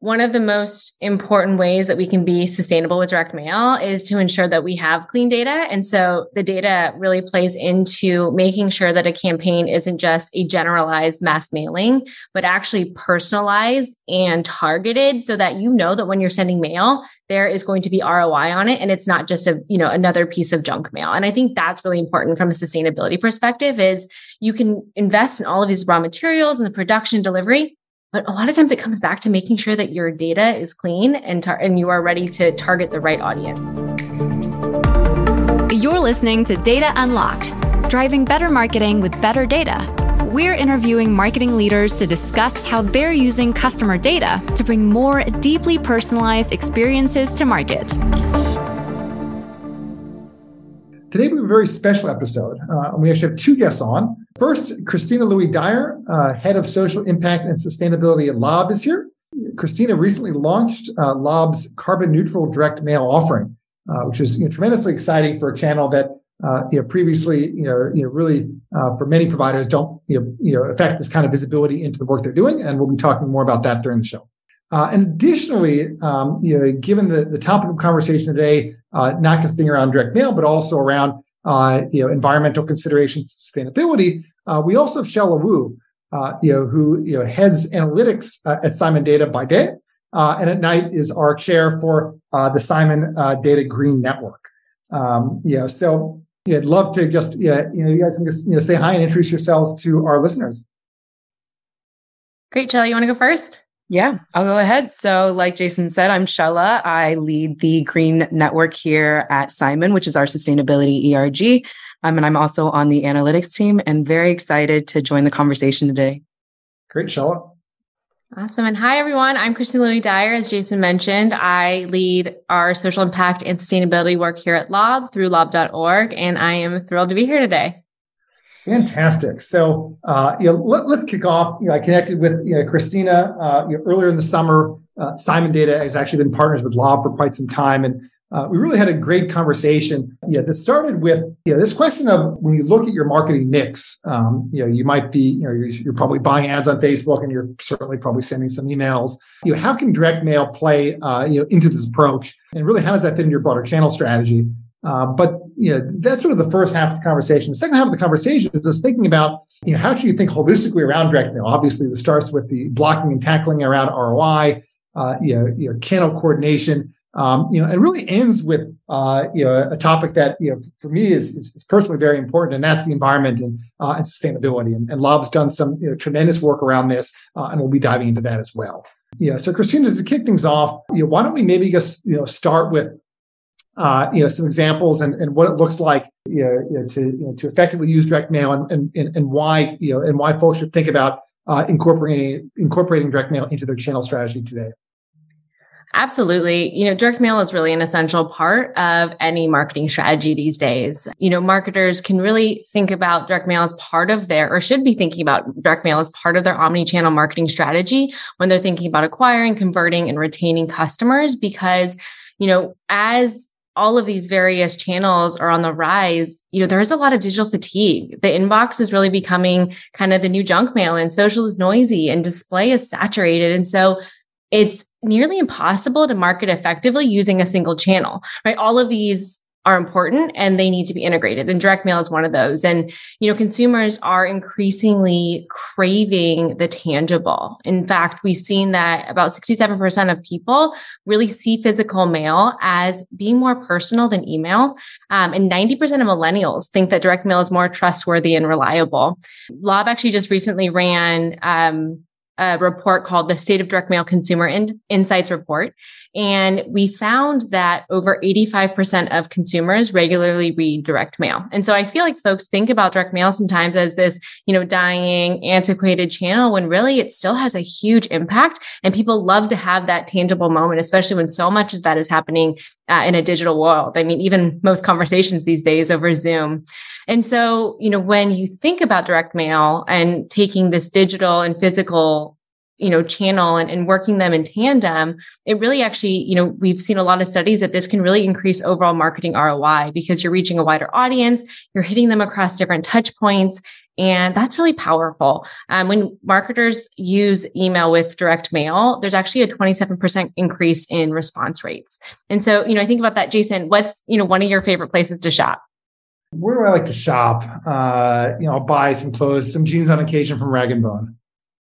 one of the most important ways that we can be sustainable with direct mail is to ensure that we have clean data. And so the data really plays into making sure that a campaign isn't just a generalized mass mailing, but actually personalized and targeted so that you know that when you're sending mail, there is going to be ROI on it and it's not just a, you know, another piece of junk mail. And I think that's really important from a sustainability perspective is you can invest in all of these raw materials and the production delivery but a lot of times it comes back to making sure that your data is clean and, tar- and you are ready to target the right audience. You're listening to Data Unlocked, driving better marketing with better data. We're interviewing marketing leaders to discuss how they're using customer data to bring more deeply personalized experiences to market. Today we have a very special episode. Uh, we actually have two guests on. First, Christina Louis Dyer, uh, head of social impact and sustainability at Lob, is here. Christina recently launched uh, Lob's carbon neutral direct mail offering, uh, which is you know, tremendously exciting for a channel that uh, you know previously you know you know really uh, for many providers don't you know, you know affect this kind of visibility into the work they're doing, and we'll be talking more about that during the show. Uh, and additionally, um, you know, given the, the topic of conversation today, uh, not just being around direct mail, but also around you know environmental considerations, sustainability, uh, we also have Shella Wu, uh, you know, who you know heads analytics uh, at Simon Data by day, and at night is our chair for the Simon Data Green Network. Um, so I'd love to just yeah, you know, you guys can just you know say hi and introduce yourselves to our listeners. Great, Shella, you want to go first? Yeah, I'll go ahead. So, like Jason said, I'm Shella. I lead the Green Network here at Simon, which is our sustainability ERG. Um, and I'm also on the analytics team and very excited to join the conversation today. Great, Shella. Awesome. And hi, everyone. I'm Christina Louis Dyer. As Jason mentioned, I lead our social impact and sustainability work here at Lob through lob.org. And I am thrilled to be here today. Fantastic. So, uh, you know, let, us kick off. You know, I connected with you know, Christina uh, you know, earlier in the summer. Uh, Simon Data has actually been partners with Lob for quite some time, and uh, we really had a great conversation. Yeah, this started with you know, this question of when you look at your marketing mix. Um, you know, you might be you know you're, you're, probably buying ads on Facebook, and you're certainly probably sending some emails. You know, how can direct mail play uh, you know into this approach, and really how does that fit into your broader channel strategy? Uh, but you know, that's sort of the first half of the conversation. The second half of the conversation is just thinking about you know how should you think holistically around direct mail. Obviously, this starts with the blocking and tackling around ROI, uh, you, know, you know, channel coordination, um, you know, and really ends with uh, you know a topic that you know for me is, is, is personally very important, and that's the environment and uh, and sustainability. And, and Lob's done some you know, tremendous work around this, uh, and we'll be diving into that as well. Yeah. So, Christina, to kick things off, you know, why don't we maybe just you know start with uh, you know, some examples and, and what it looks like, you know, you know to you know, to effectively use direct mail and, and and why you know and why folks should think about uh, incorporating incorporating direct mail into their channel strategy today. Absolutely. You know, direct mail is really an essential part of any marketing strategy these days. You know, marketers can really think about direct mail as part of their, or should be thinking about direct mail as part of their omni channel marketing strategy when they're thinking about acquiring, converting, and retaining customers because, you know, as all of these various channels are on the rise, you know, there is a lot of digital fatigue. The inbox is really becoming kind of the new junk mail and social is noisy and display is saturated. And so it's nearly impossible to market effectively using a single channel, right? All of these are important and they need to be integrated and direct mail is one of those. And you know consumers are increasingly craving the tangible. In fact we've seen that about 67% of people really see physical mail as being more personal than email. Um, and 90% of millennials think that direct mail is more trustworthy and reliable. Lob actually just recently ran um, a report called the State of Direct Mail Consumer In- Insights Report. And we found that over 85% of consumers regularly read direct mail. And so I feel like folks think about direct mail sometimes as this, you know, dying, antiquated channel when really it still has a huge impact. And people love to have that tangible moment, especially when so much of that is happening uh, in a digital world. I mean, even most conversations these days over Zoom. And so, you know, when you think about direct mail and taking this digital and physical you know channel and, and working them in tandem it really actually you know we've seen a lot of studies that this can really increase overall marketing roi because you're reaching a wider audience you're hitting them across different touch points And that's really powerful. Um, when marketers use email with direct mail, there's actually a 27% increase in response rates. And so, you know, I think about that, Jason, what's, you know, one of your favorite places to shop? Where do I like to shop? Uh, you know, I'll buy some clothes, some jeans on occasion from Rag and Bone.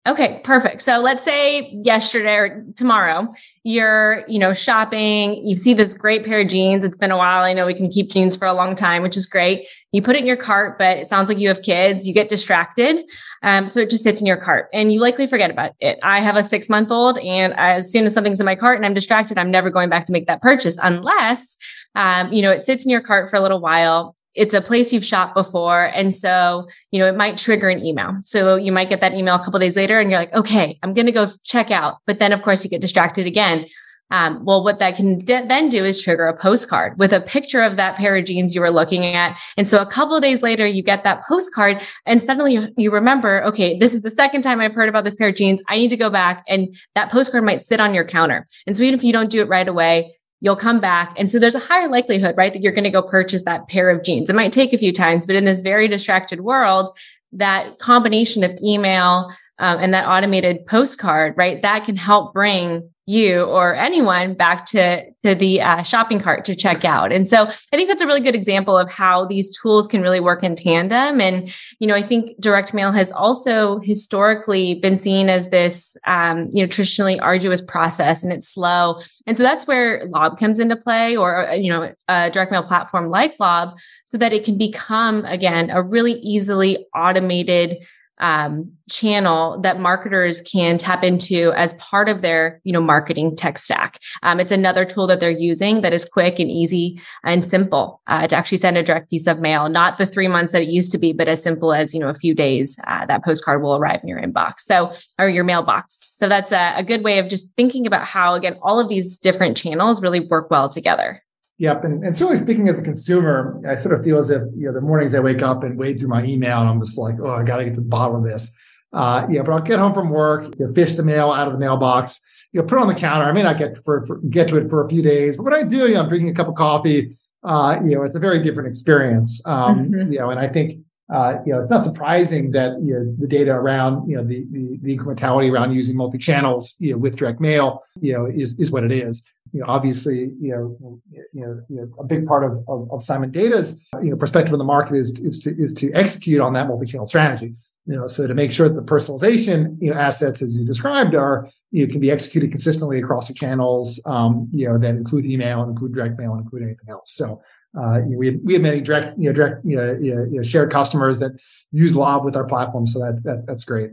Okay, perfect. So let's say yesterday or tomorrow, you're, you know, shopping, you see this great pair of jeans. It's been a while. I know we can keep jeans for a long time, which is great. You put it in your cart, but it sounds like you have kids. You get distracted. Um, so it just sits in your cart and you likely forget about it. I have a six month old and as soon as something's in my cart and I'm distracted, I'm never going back to make that purchase unless, um, you know, it sits in your cart for a little while it's a place you've shopped before. And so, you know, it might trigger an email. So you might get that email a couple days later and you're like, okay, I'm going to go check out. But then of course you get distracted again. Um, well, what that can then do is trigger a postcard with a picture of that pair of jeans you were looking at. And so a couple days later, you get that postcard and suddenly you remember, okay, this is the second time I've heard about this pair of jeans. I need to go back and that postcard might sit on your counter. And so even if you don't do it right away, you'll come back. And so there's a higher likelihood, right, that you're going to go purchase that pair of jeans. It might take a few times, but in this very distracted world, that combination of email um, and that automated postcard, right, that can help bring you or anyone back to to the uh, shopping cart to check out. And so i think that's a really good example of how these tools can really work in tandem. And you know i think direct mail has also historically been seen as this um, you know traditionally arduous process and it's slow. And so that's where lob comes into play or uh, you know a direct mail platform like lob so that it can become again a really easily automated um, channel that marketers can tap into as part of their you know marketing tech stack. Um, it's another tool that they're using that is quick and easy and simple uh, to actually send a direct piece of mail. Not the three months that it used to be but as simple as you know a few days uh, that postcard will arrive in your inbox. So or your mailbox. So that's a, a good way of just thinking about how again all of these different channels really work well together Yep. And, and certainly speaking as a consumer, I sort of feel as if, you know, the mornings I wake up and wade through my email and I'm just like, oh, I got to get to the bottom of this. Uh, yeah, but I'll get home from work, you know, fish the mail out of the mailbox, you know, put it on the counter. I may not get for, for, get to it for a few days, but when I do, you know, I'm drinking a cup of coffee. Uh, you know, it's a very different experience. Um, mm-hmm. you know, and I think uh, you know, it's not surprising that you know, the data around you know the, the, the incrementality around using multi channels you know, with direct mail you know is is what it is. You know, obviously, you know, you know, you know a big part of, of, of Simon Data's you know perspective on the market is is to is to execute on that multi channel strategy. You know, so to make sure that the personalization you know assets as you described are you know, can be executed consistently across the channels. Um, you know, that include email and include direct mail and include anything else. So uh, we have, we have many direct, you know, direct, you know, you know, shared customers that use Lob with our platform. So that, that that's great.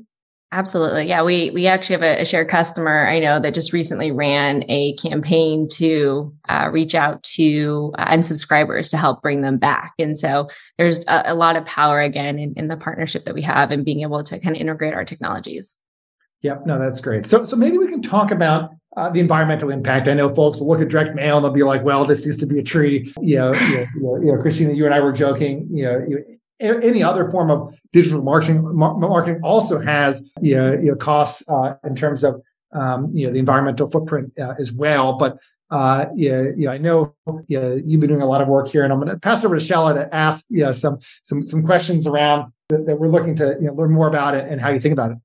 Absolutely. Yeah. We, we actually have a, a, shared customer I know that just recently ran a campaign to uh, reach out to uh, unsubscribers to help bring them back. And so there's a, a lot of power again in, in the partnership that we have and being able to kind of integrate our technologies. Yep. No, that's great. So, so maybe we can talk about uh, the environmental impact. I know folks will look at direct mail and they'll be like, "Well, this used to be a tree." You know, you know, you know, Christina, you and I were joking. You know, you, any other form of digital marketing marketing also has you know, you know costs uh, in terms of um, you know the environmental footprint uh, as well. But uh, yeah, you know, I know you know, you've been doing a lot of work here, and I'm going to pass it over to Shella to ask you know, some some some questions around that, that we're looking to you know, learn more about it and how you think about it.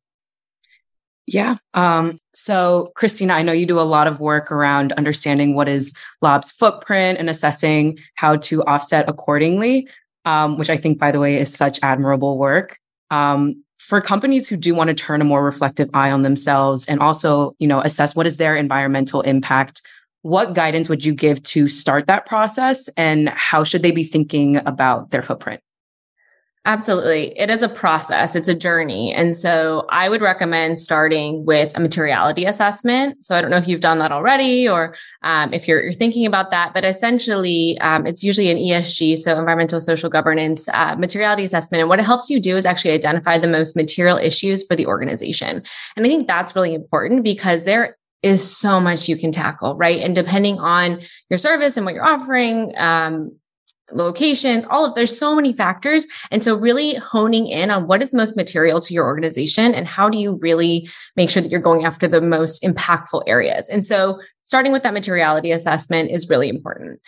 Yeah. Um, so, Christina, I know you do a lot of work around understanding what is Lob's footprint and assessing how to offset accordingly, um, which I think, by the way, is such admirable work. Um, for companies who do want to turn a more reflective eye on themselves and also, you know, assess what is their environmental impact, what guidance would you give to start that process and how should they be thinking about their footprint? Absolutely. It is a process, it's a journey. And so I would recommend starting with a materiality assessment. So I don't know if you've done that already or um, if you're, you're, thinking about that, but essentially um, it's usually an ESG, so environmental social governance uh, materiality assessment. And what it helps you do is actually identify the most material issues for the organization. And I think that's really important because there is so much you can tackle, right? And depending on your service and what you're offering, um, locations, all of there's so many factors. And so really honing in on what is most material to your organization and how do you really make sure that you're going after the most impactful areas. And so starting with that materiality assessment is really important.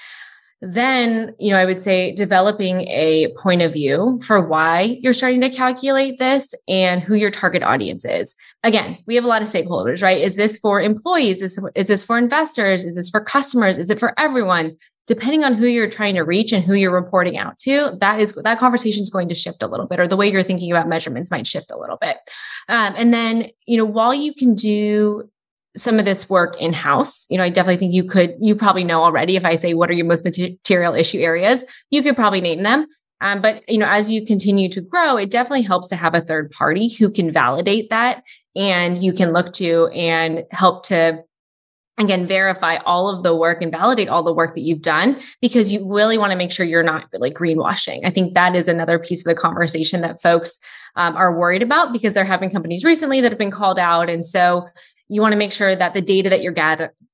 Then, you know, I would say developing a point of view for why you're starting to calculate this and who your target audience is. Again, we have a lot of stakeholders, right? Is this for employees? Is, is this for investors? Is this for customers? Is it for everyone? Depending on who you're trying to reach and who you're reporting out to, that is that conversation is going to shift a little bit, or the way you're thinking about measurements might shift a little bit. Um, and then, you know, while you can do some of this work in house. You know, I definitely think you could, you probably know already if I say, what are your most material issue areas? You could probably name them. Um, but, you know, as you continue to grow, it definitely helps to have a third party who can validate that and you can look to and help to again verify all of the work and validate all the work that you've done because you really want to make sure you're not like greenwashing i think that is another piece of the conversation that folks um, are worried about because they're having companies recently that have been called out and so you want to make sure that the data that you're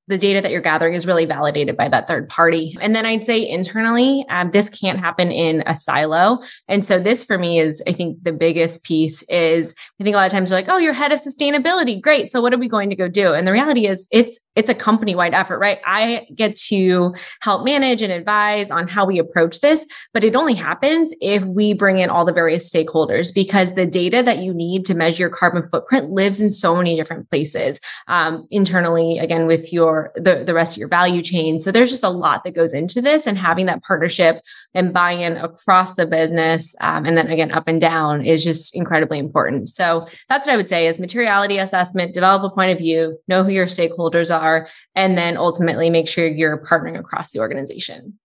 the data that you're gathering is really validated by that third party. And then I'd say internally, um, this can't happen in a silo. And so this for me is, I think the biggest piece is I think a lot of times you're like, oh, you're head of sustainability. Great. So what are we going to go do? And the reality is it's, it's a company wide effort, right? I get to help manage and advise on how we approach this, but it only happens if we bring in all the various stakeholders because the data that you need to measure your carbon footprint lives in so many different places um, internally, again, with your your the, the rest of your value chain. So there's just a lot that goes into this and having that partnership and buy-in across the business. Um, and then again, up and down is just incredibly important. So that's what I would say is materiality assessment, develop a point of view, know who your stakeholders are, and then ultimately make sure you're partnering across the organization.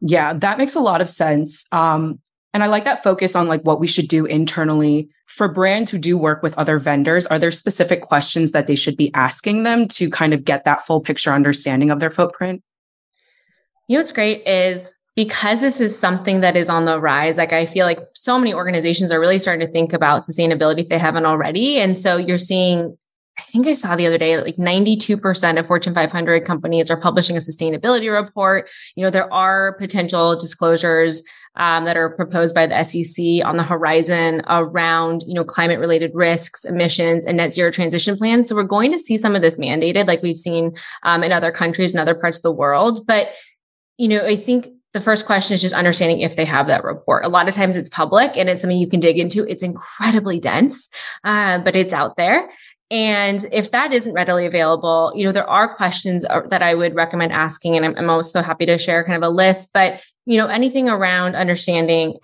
Yeah, that makes a lot of sense. Um, and I like that focus on like what we should do internally for brands who do work with other vendors. Are there specific questions that they should be asking them to kind of get that full picture understanding of their footprint? You know what's great is because this is something that is on the rise, like I feel like so many organizations are really starting to think about sustainability if they haven't already. And so you're seeing I think I saw the other day that like 92% of Fortune 500 companies are publishing a sustainability report. You know, there are potential disclosures um, that are proposed by the SEC on the horizon around, you know, climate related risks, emissions, and net zero transition plans. So we're going to see some of this mandated, like we've seen um, in other countries and other parts of the world. But, you know, I think the first question is just understanding if they have that report. A lot of times it's public and it's something you can dig into. It's incredibly dense, uh, but it's out there. And if that isn't readily available, you know, there are questions uh, that I would recommend asking. And I'm, I'm also happy to share kind of a list, but, you know, anything around understanding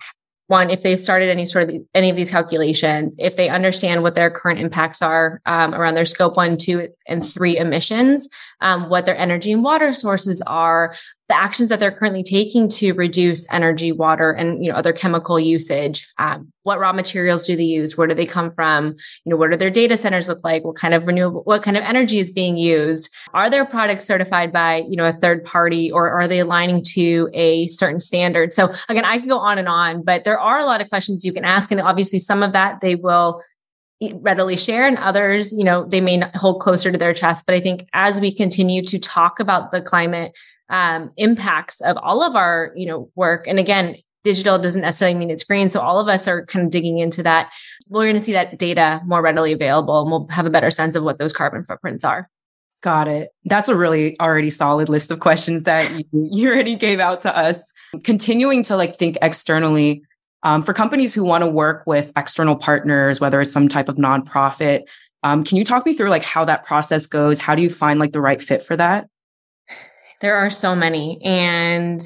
one, if they've started any sort of any of these calculations, if they understand what their current impacts are um, around their scope one, two, and three emissions, um, what their energy and water sources are, the actions that they're currently taking to reduce energy, water, and you know other chemical usage. Um, what raw materials do they use? Where do they come from? You know, what do their data centers look like? What kind of renewable, what kind of energy is being used? Are their products certified by you know a third party, or are they aligning to a certain standard? So again, I can go on and on, but there are a lot of questions you can ask, and obviously some of that they will readily share and others you know they may hold closer to their chest. But i think as we continue to talk about the climate um, impacts of all of our you know work and again digital doesn't necessarily mean it's green so all of us are kind of digging into that. We're going to see that data more readily available and we'll have a better sense of what those carbon footprints are. Got it. That's a really already solid list of questions that you, you already gave out to us. Continuing to like think externally um, for companies who want to work with external partners whether it's some type of nonprofit um, can you talk me through like how that process goes how do you find like the right fit for that there are so many. And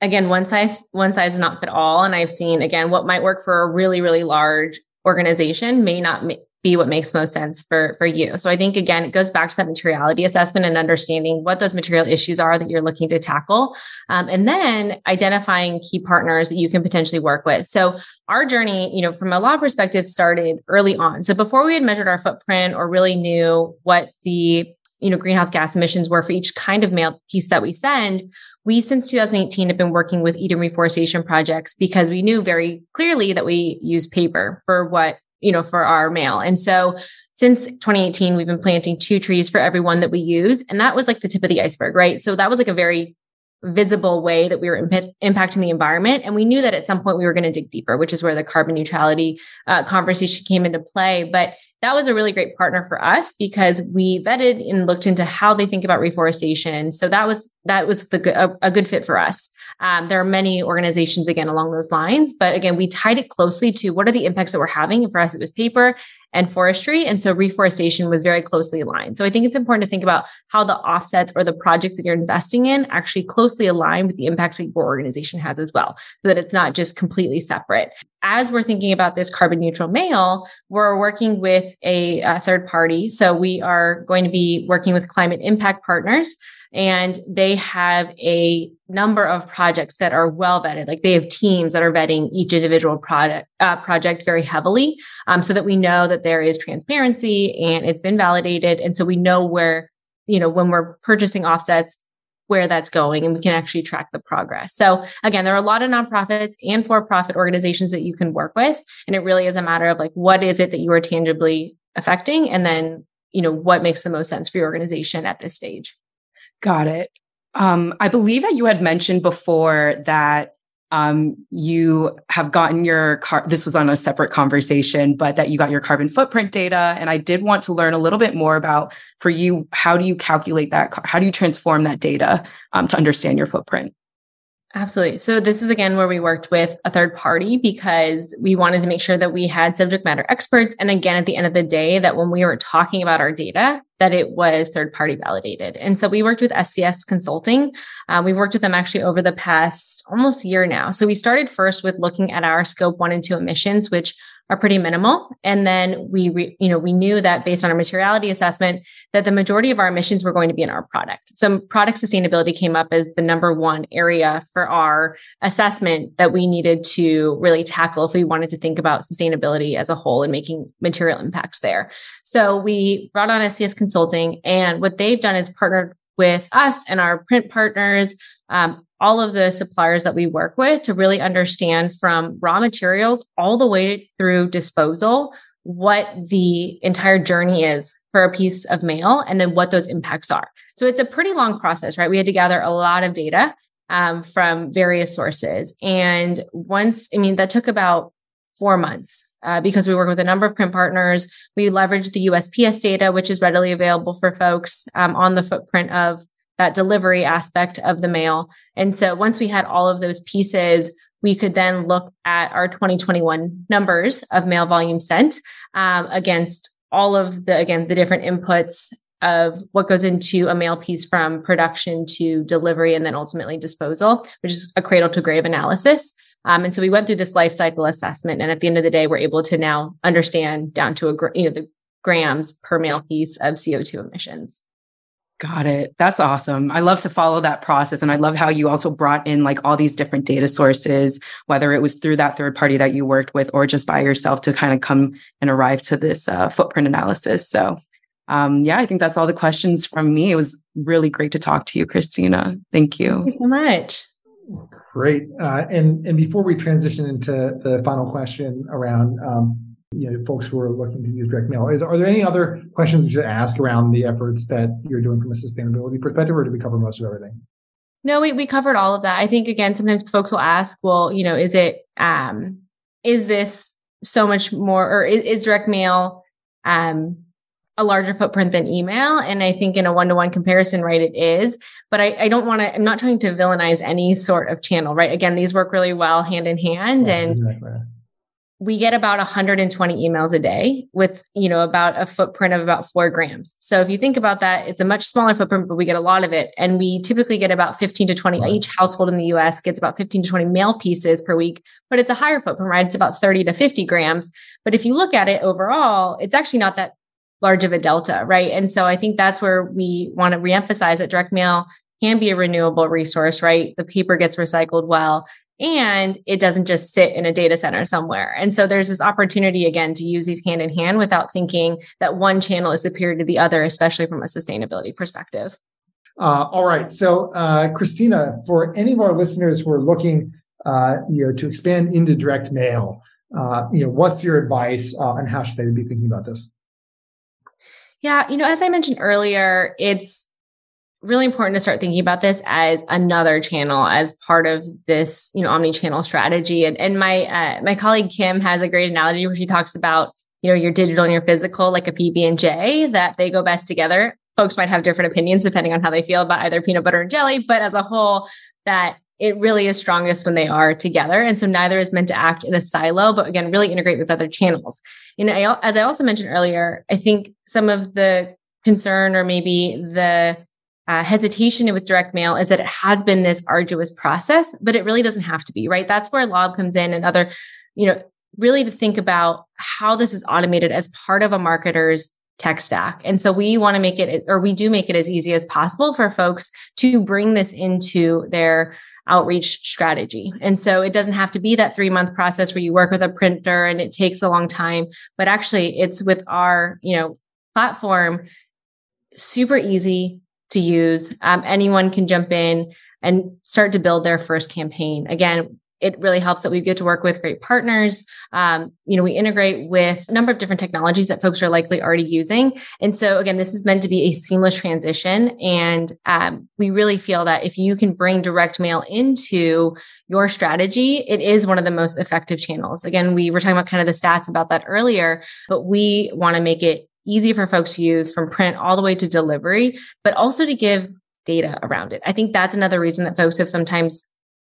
again, one size one size does not fit all. And I've seen again what might work for a really really large organization may not be what makes most sense for for you. So I think again it goes back to that materiality assessment and understanding what those material issues are that you're looking to tackle, um, and then identifying key partners that you can potentially work with. So our journey, you know, from a Lob perspective, started early on. So before we had measured our footprint or really knew what the you know greenhouse gas emissions were for each kind of mail piece that we send we since 2018 have been working with eden reforestation projects because we knew very clearly that we use paper for what you know for our mail. And so since 2018 we've been planting two trees for every one that we use. And that was like the tip of the iceberg right? So that was like a very visible way that we were imp- impacting the environment. And we knew that at some point we were going to dig deeper, which is where the carbon neutrality uh, conversation came into play. But that was a really great partner for us because we vetted and looked into how they think about reforestation. So that was that was the a, a good fit for us. Um, there are many organizations again along those lines, but again, we tied it closely to what are the impacts that we're having. And for us, it was paper and forestry. And so reforestation was very closely aligned. So I think it's important to think about how the offsets or the projects that you're investing in actually closely align with the impacts that your organization has as well, so that it's not just completely separate. As we're thinking about this carbon neutral mail, we're working with a, a third party. So we are going to be working with climate impact partners and they have a number of projects that are well vetted like they have teams that are vetting each individual product uh, project very heavily um, so that we know that there is transparency and it's been validated and so we know where you know when we're purchasing offsets where that's going and we can actually track the progress. So again, there are a lot of nonprofits and for-profit organizations that you can work with and it really is a matter of like what is it that you are tangibly affecting and then you know what makes the most sense for your organization at this stage. Got it. Um, I believe that you had mentioned before that um, you have gotten your car. This was on a separate conversation, but that you got your carbon footprint data. And I did want to learn a little bit more about for you. How do you calculate that? How do you transform that data um, to understand your footprint? Absolutely. So this is again where we worked with a third party because we wanted to make sure that we had subject matter experts. And again, at the end of the day, that when we were talking about our data, that it was third party validated. And so we worked with SCS Consulting. Uh, we worked with them actually over the past almost year now. So we started first with looking at our scope one and two emissions, which are pretty minimal. And then we, re, you know, we knew that based on our materiality assessment, that the majority of our emissions were going to be in our product. So product sustainability came up as the number one area for our assessment that we needed to really tackle if we wanted to think about sustainability as a whole and making material impacts there. So we brought on SCS Consulting, and what they've done is partnered with us and our print partners, um, all of the suppliers that we work with to really understand from raw materials all the way through disposal what the entire journey is for a piece of mail and then what those impacts are. So it's a pretty long process, right? We had to gather a lot of data um, from various sources. And once, I mean, that took about four months uh, because we work with a number of print partners. We leverage the USPS data, which is readily available for folks um, on the footprint of that delivery aspect of the mail. And so once we had all of those pieces, we could then look at our 2021 numbers of mail volume sent um, against all of the, again, the different inputs of what goes into a mail piece from production to delivery and then ultimately disposal, which is a cradle to grave analysis. Um, and so we went through this life cycle assessment. And at the end of the day, we're able to now understand down to a, you know, the grams per mail piece of CO2 emissions. Got it. That's awesome. I love to follow that process. And I love how you also brought in like all these different data sources, whether it was through that third party that you worked with or just by yourself to kind of come and arrive to this uh, footprint analysis. So, um, yeah, I think that's all the questions from me. It was really great to talk to you, Christina. Thank you. Thank you so much. Great. Uh, and and before we transition into the final question around um, you know folks who are looking to use direct mail. Is, are there any other questions you should ask around the efforts that you're doing from a sustainability perspective, or did we cover most of everything? No, we, we covered all of that. I think again, sometimes folks will ask, well, you know, is it um is this so much more or is, is direct mail um a larger footprint than email. And I think in a one to one comparison, right, it is. But I, I don't want to, I'm not trying to villainize any sort of channel, right? Again, these work really well hand in hand. Yeah, and exactly we get about 120 emails a day with you know about a footprint of about four grams. So if you think about that it's a much smaller footprint but we get a lot of it. And we typically get about 15 to 20 right. each household in the us gets about 15 to 20 mail pieces per week but it's a higher footprint right? It's about 30 to 50 grams. But if you look at it overall it's actually not that large of a delta right? And so i think that's where we want to reemphasize that direct mail can be a renewable resource right? The paper gets recycled well and it doesn't just sit in a data center somewhere. And so there's this opportunity again to use these hand in hand without thinking that one channel is superior to the other, especially from a sustainability perspective. Uh, all right. So, uh, Christina, for any of our listeners who are looking, uh, you know, to expand into direct mail, uh, you know, what's your advice uh, on how should they be thinking about this? Yeah, you know, as I mentioned earlier, it's really important to start thinking about this as another channel as part of this, you know, omni-channel strategy. And, and my uh, my colleague Kim has a great analogy where she talks about, you know, your digital and your physical like a PB and J that they go best together. Folks might have different opinions depending on how they feel about either peanut butter and jelly, but as a whole, that it really is strongest when they are together. And so neither is meant to act in a silo, but again, really integrate with other channels. You know, as I also mentioned earlier, I think some of the concern or maybe the uh, hesitation with direct mail is that it has been this arduous process, but it really doesn't have to be, right? That's where Lob comes in and other, you know, really to think about how this is automated as part of a marketer's tech stack. And so we want to make it, or we do make it as easy as possible for folks to bring this into their outreach strategy. And so it doesn't have to be that three month process where you work with a printer and it takes a long time, but actually it's with our, you know, platform, super easy, to use. Um, anyone can jump in and start to build their first campaign. Again, it really helps that we get to work with great partners. Um, you know, we integrate with a number of different technologies that folks are likely already using. And so, again, this is meant to be a seamless transition. And um, we really feel that if you can bring direct mail into your strategy, it is one of the most effective channels. Again, we were talking about kind of the stats about that earlier, but we want to make it easy for folks to use from print all the way to delivery, but also to give data around it. I think that's another reason that folks have sometimes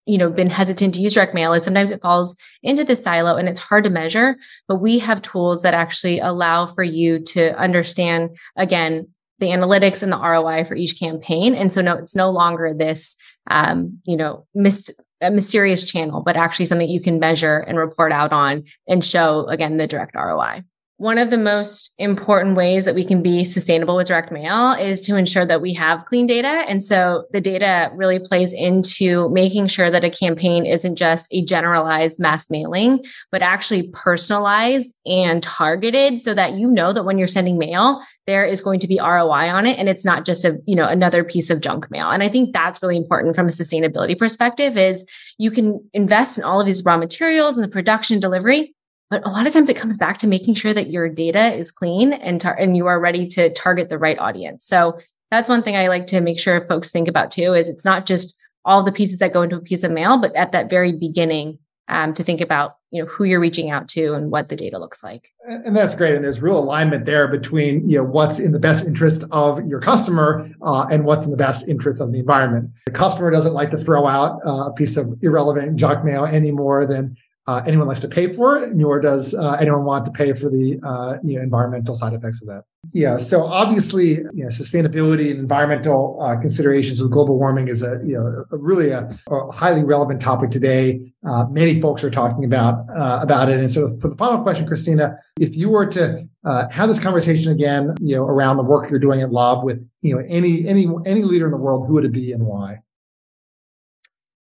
you know been hesitant to use direct mail is sometimes it falls into the silo and it's hard to measure but we have tools that actually allow for you to understand again the analytics and the roi for each campaign and so no it's no longer this um, you know mist- mysterious channel but actually something you can measure and report out on and show again the direct roi one of the most important ways that we can be sustainable with direct mail is to ensure that we have clean data. And so the data really plays into making sure that a campaign isn't just a generalized mass mailing, but actually personalized and targeted so that you know that when you're sending mail, there is going to be ROI on it and it's not just a, you know, another piece of junk mail. And I think that's really important from a sustainability perspective is you can invest in all of these raw materials and the production delivery but a lot of times it comes back to making sure that your data is clean and tar- and you are ready to target the right audience. So that's one thing I like to make sure folks think about too is it's not just all the pieces that go into a piece of mail, but at that very beginning um, to think about you know who you're reaching out to and what the data looks like. And that's great. And there's real alignment there between you know what's in the best interest of your customer uh, and what's in the best interest of the environment. The customer doesn't like to throw out uh, a piece of irrelevant junk mail any more than uh, anyone likes to pay for it, nor does uh, anyone want to pay for the uh, you know, environmental side effects of that. Yeah, so obviously, you know, sustainability and environmental uh, considerations with global warming is a you know a really a, a highly relevant topic today. Uh, many folks are talking about uh, about it. And so, for the final question, Christina, if you were to have this conversation again, you know, around the work you're doing at Lob with you know any any any leader in the world, who would it be and why?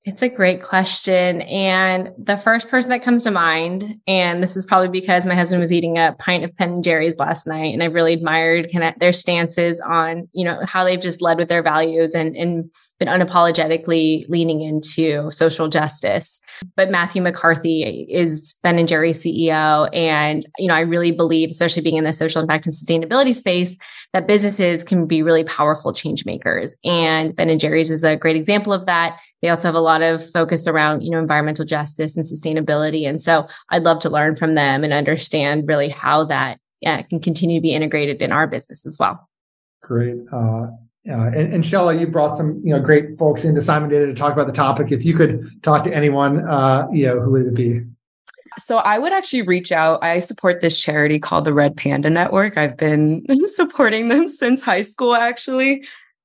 It's a great question. And the first person that comes to mind, and this is probably because my husband was eating a pint of Ben and Jerry's last night, and I really admired kind of their stances on, you know, how they've just led with their values and, and been unapologetically leaning into social justice. But Matthew McCarthy is Ben and Jerry's CEO. And, you know, I really believe, especially being in the social impact and sustainability space, that businesses can be really powerful change makers. And Ben and Jerry's is a great example of that they also have a lot of focus around, you know, environmental justice and sustainability. And so I'd love to learn from them and understand really how that yeah, can continue to be integrated in our business as well. Great. Uh, uh, and, and Shella, you brought some you know great folks into Simon Data to talk about the topic. If you could talk to anyone, uh, you know, who would it be? So I would actually reach out. I support this charity called the Red Panda Network. I've been supporting them since high school, actually.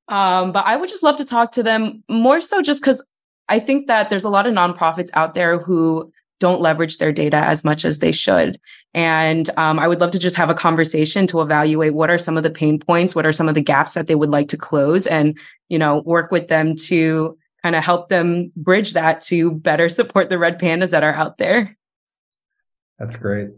Um, but I would just love to talk to them more so just because I think that there's a lot of nonprofits out there who don't leverage their data as much as they should. And um, I would love to just have a conversation to evaluate what are some of the pain points, what are some of the gaps that they would like to close, and you know work with them to kind of help them bridge that to better support the red pandas that are out there. That's great.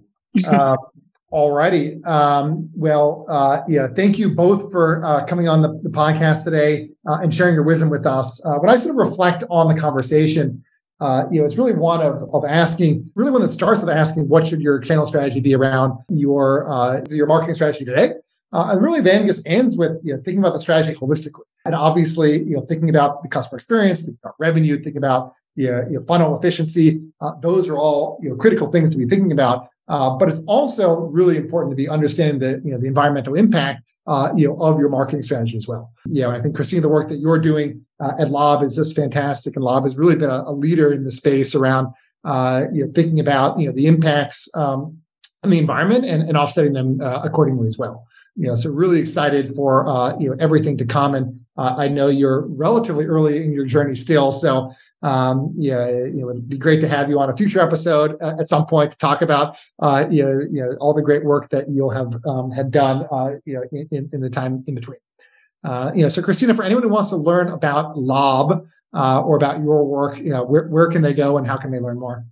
Uh, all righty. Um, well, uh, yeah, thank you both for uh, coming on the, the podcast today uh, and sharing your wisdom with us. Uh, when I sort of reflect on the conversation, uh, you know, it's really one of, of asking, really one that starts with asking what should your channel strategy be around your uh, your marketing strategy today, Uh, and really, Vangus ends with you know, thinking about the strategy holistically, and obviously, you know, thinking about the customer experience, thinking about revenue, thinking about you you know, funnel efficiency. Those are all you know critical things to be thinking about. Uh, but it's also really important to be understanding the you know the environmental impact uh, you know of your marketing strategy as well. You know, I think Christina, the work that you're doing uh, at Lob is just fantastic, and Lob has really been a, a leader in the space around uh, you know thinking about you know the impacts um, on the environment and, and offsetting them uh, accordingly as well. You know, so really excited for uh, you know everything to come. And uh, I know you're relatively early in your journey still, so um, yeah, you know, it'd be great to have you on a future episode uh, at some point to talk about uh, you, know, you know all the great work that you'll have um, had done uh, you know in, in the time in between. Uh, you know, so Christina, for anyone who wants to learn about Lob uh, or about your work, you know, where where can they go and how can they learn more?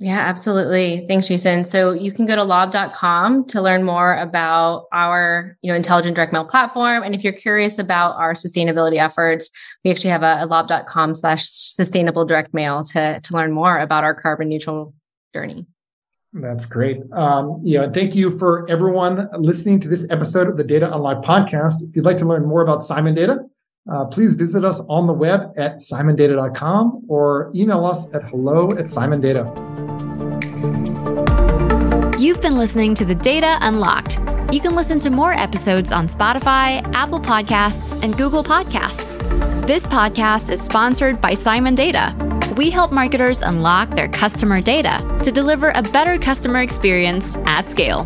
Yeah, absolutely. Thanks, Jason. So you can go to lob.com to learn more about our, you know, intelligent direct mail platform. And if you're curious about our sustainability efforts, we actually have a, a lob.com slash sustainable direct mail to, to learn more about our carbon neutral journey. That's great. Um, you know, thank you for everyone listening to this episode of the Data Unlocked podcast. If you'd like to learn more about Simon Data, uh, please visit us on the web at simondata.com or email us at hello at simondata. You've been listening to The Data Unlocked. You can listen to more episodes on Spotify, Apple Podcasts, and Google Podcasts. This podcast is sponsored by Simon Data. We help marketers unlock their customer data to deliver a better customer experience at scale.